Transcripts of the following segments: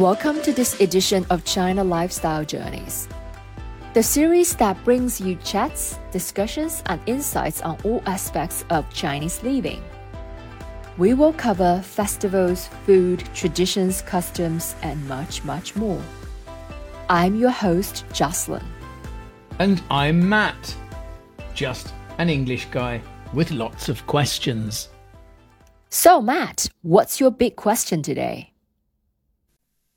Welcome to this edition of China Lifestyle Journeys, the series that brings you chats, discussions, and insights on all aspects of Chinese living. We will cover festivals, food, traditions, customs, and much, much more. I'm your host, Jocelyn. And I'm Mat, just an English guy with lots of questions. So, Mat, what's your big question today?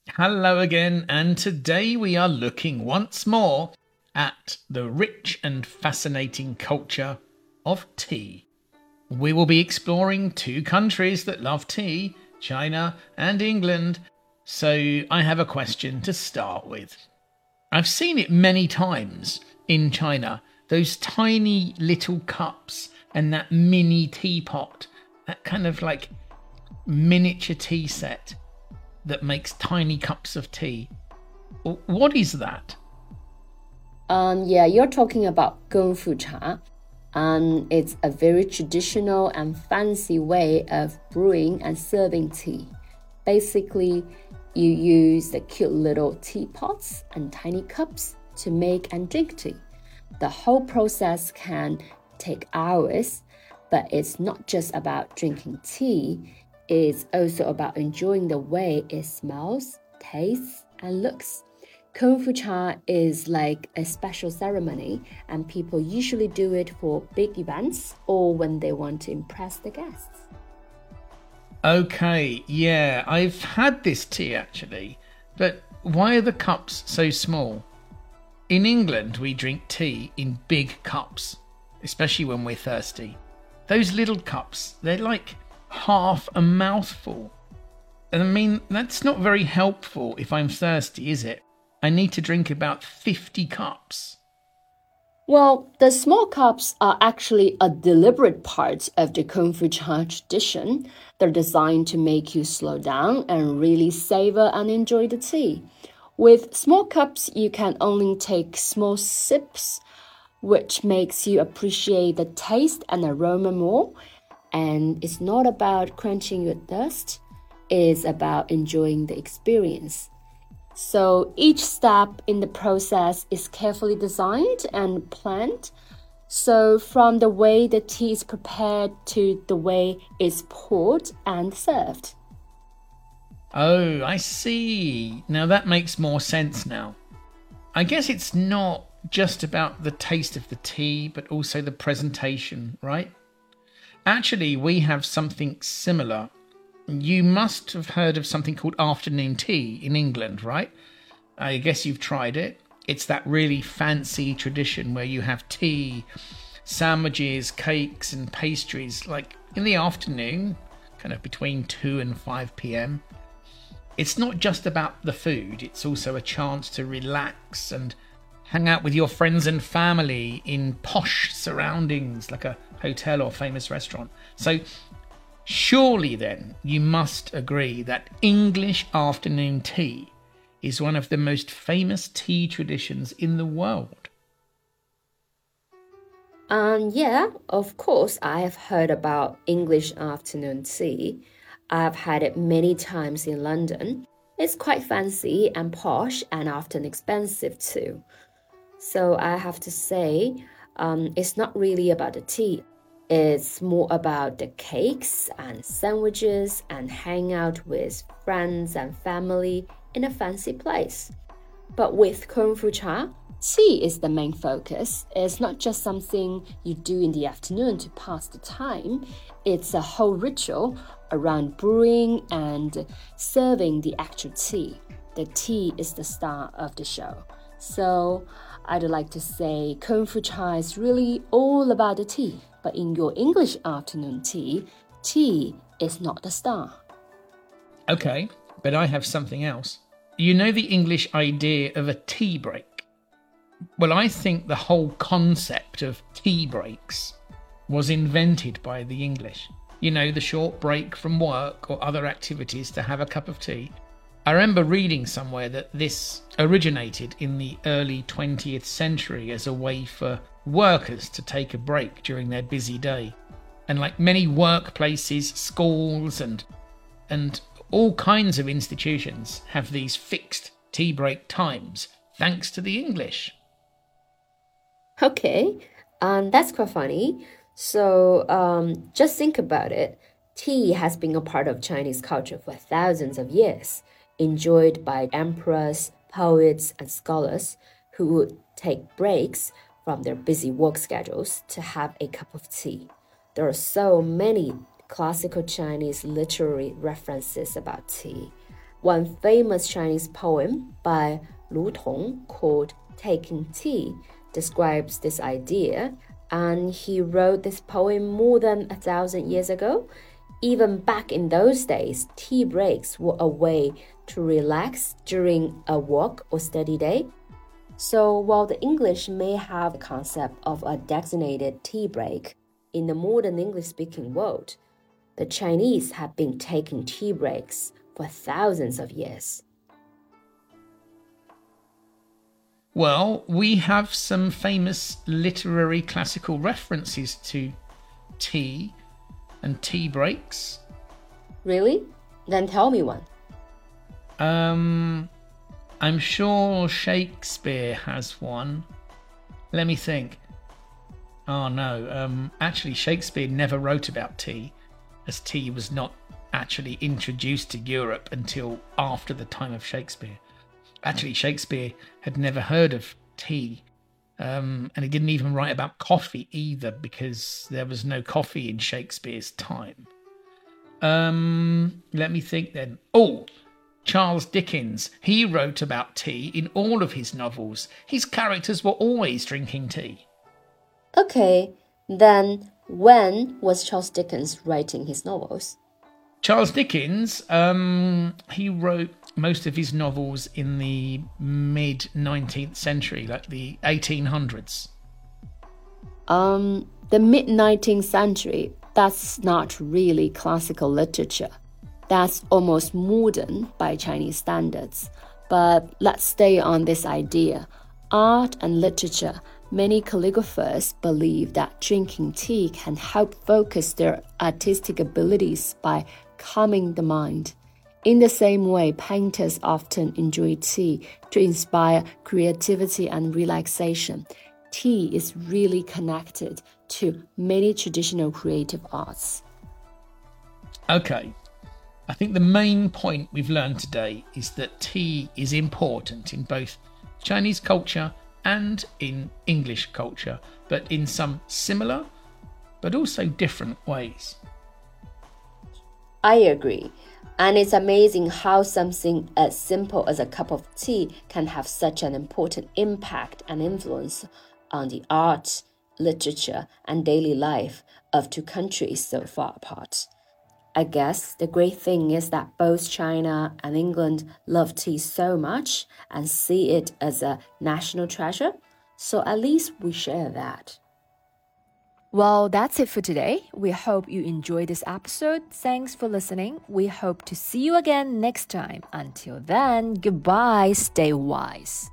Hello again, and today we are looking once more at the rich and fascinating culture of tea. We will be exploring two countries that love tea, China and England. So I have a question to start with. I've seen it many times in China, those tiny little cups and that mini teapot, that kind of like miniature tea set that makes tiny cups of tea. What is that? Um, yeah, you're talking about gongfu cha. And it's a very traditional and fancy way of brewing and serving tea. Basically, you use the cute little teapots and tiny cups to make and drink tea. The whole process can take hours, but it's not just about drinking tea, it's also about enjoying the way it smells, tastes, and looks. Gongfu cha is like a special ceremony, and people usually do it for big events or when they want to impress the guests. Okay, yeah, I've had this tea actually, but why are the cups so small? In England, we drink tea in big cups, especially when we're thirsty. Those little cups, they're like half a mouthful. I mean, that's not very helpful if I'm thirsty, is it? I need to drink about 50 cups. Well, the small cups are actually a deliberate part of the Gongfu Cha tradition. They're designed to make you slow down and really savor and enjoy the tea. With small cups, you can only take small sips, which makes you appreciate the taste and aroma more. And it's not about quenching your thirst, it's about enjoying the experience. So each step in the process is carefully designed and planned. So, from the way the tea is prepared to the way it's poured and served. Oh, I see. Now that makes more sense now. I guess it's not just about the taste of the tea, but also the presentation, right? Actually, we have something similar you must have heard of something called afternoon tea in England, right? I guess you've tried it. It's that really fancy tradition where you have tea, sandwiches, cakes, and pastries like in the afternoon, kind of between 2 and 5 pm. It's not just about the food, it's also a chance to relax and hang out with your friends and family in posh surroundings like a hotel or famous restaurant. So Surely then you must agree that English afternoon tea is one of the most famous tea traditions in the world. Um, yeah, of course, I have heard about English afternoon tea. I've had it many times in London. It's quite fancy and posh and often expensive too. So I have to say, um, it's not really about the tea. It's more about the cakes and sandwiches and hang out with friends and family in a fancy place. But with Gongfu Cha, tea is the main focus. It's not just something you do in the afternoon to pass the time, it's a whole ritual around brewing and serving the actual tea. The tea is the star of the show. So I'd like to say Gongfu Cha is really all about the tea. But in your English afternoon tea, tea is not the star. Okay, but I have something else. You know the English idea of a tea break? Well, I think the whole concept of tea breaks was invented by the English. You know, the short break from work or other activities to have a cup of tea. I remember reading somewhere that this originated in the early 20th century as a way for workers to take a break during their busy day. And like many workplaces, schools, and and All kinds of institutions have these fixed tea break times, thanks to the English. Okay, um, that's quite funny. So um, just think about it. Tea has been a part of Chinese culture for thousands of years, enjoyed by emperors, poets, and scholars who would take breaks from their busy work schedules to have a cup of tea. There are so many classical Chinese literary references about tea. One famous Chinese poem by Lu Tong called Taking Tea describes this idea, and he wrote this poem more than a thousand years ago. Even back in those days, tea breaks were a way to relax during a work or study day. So while the English may have the concept of a designated tea break, in the modern English speaking world, the Chinese have been taking tea breaks for thousands of years. Well, we have some famous literary classical references to tea and tea breaks. Really? Then tell me one. Um, I'm sure Shakespeare has one. Let me think. Oh no, um, actually, Shakespeare never wrote about tea as tea was not actually introduced to Europe until after the time of Shakespeare. Actually, Shakespeare had never heard of tea, um, and he didn't even write about coffee either because there was no coffee in Shakespeare's time. Um, let me think then. Oh, Charles Dickens. He wrote about tea in all of his novels. His characters were always drinking tea. Okay, then when was Charles Dickens writing his novels? Charles Dickens, um, he wrote most of his novels in the mid 19th century, like the 1800s. Um, the mid 19th century, that's not really classical literature. That's almost modern by Chinese standards. But let's stay on this idea. Art and literature Many calligraphers believe that drinking tea can help focus their artistic abilities by calming the mind. In the same way, painters often enjoy tea to inspire creativity and relaxation. Tea is really connected to many traditional creative arts. Okay, I think the main point we've learned today is that tea is important in both Chinese culture and in English culture, but in some similar but also different ways. I agree. And it's amazing how something as simple as a cup of tea can have such an important impact and influence on the art, literature, and daily life of two countries so far apart. I guess the great thing is that both China and England love tea so much and see it as a national treasure, so at least we share that. Well, that's it for today. We hope you enjoyed this episode. Thanks for listening. We hope to see you again next time. Until then, goodbye. Stay wise.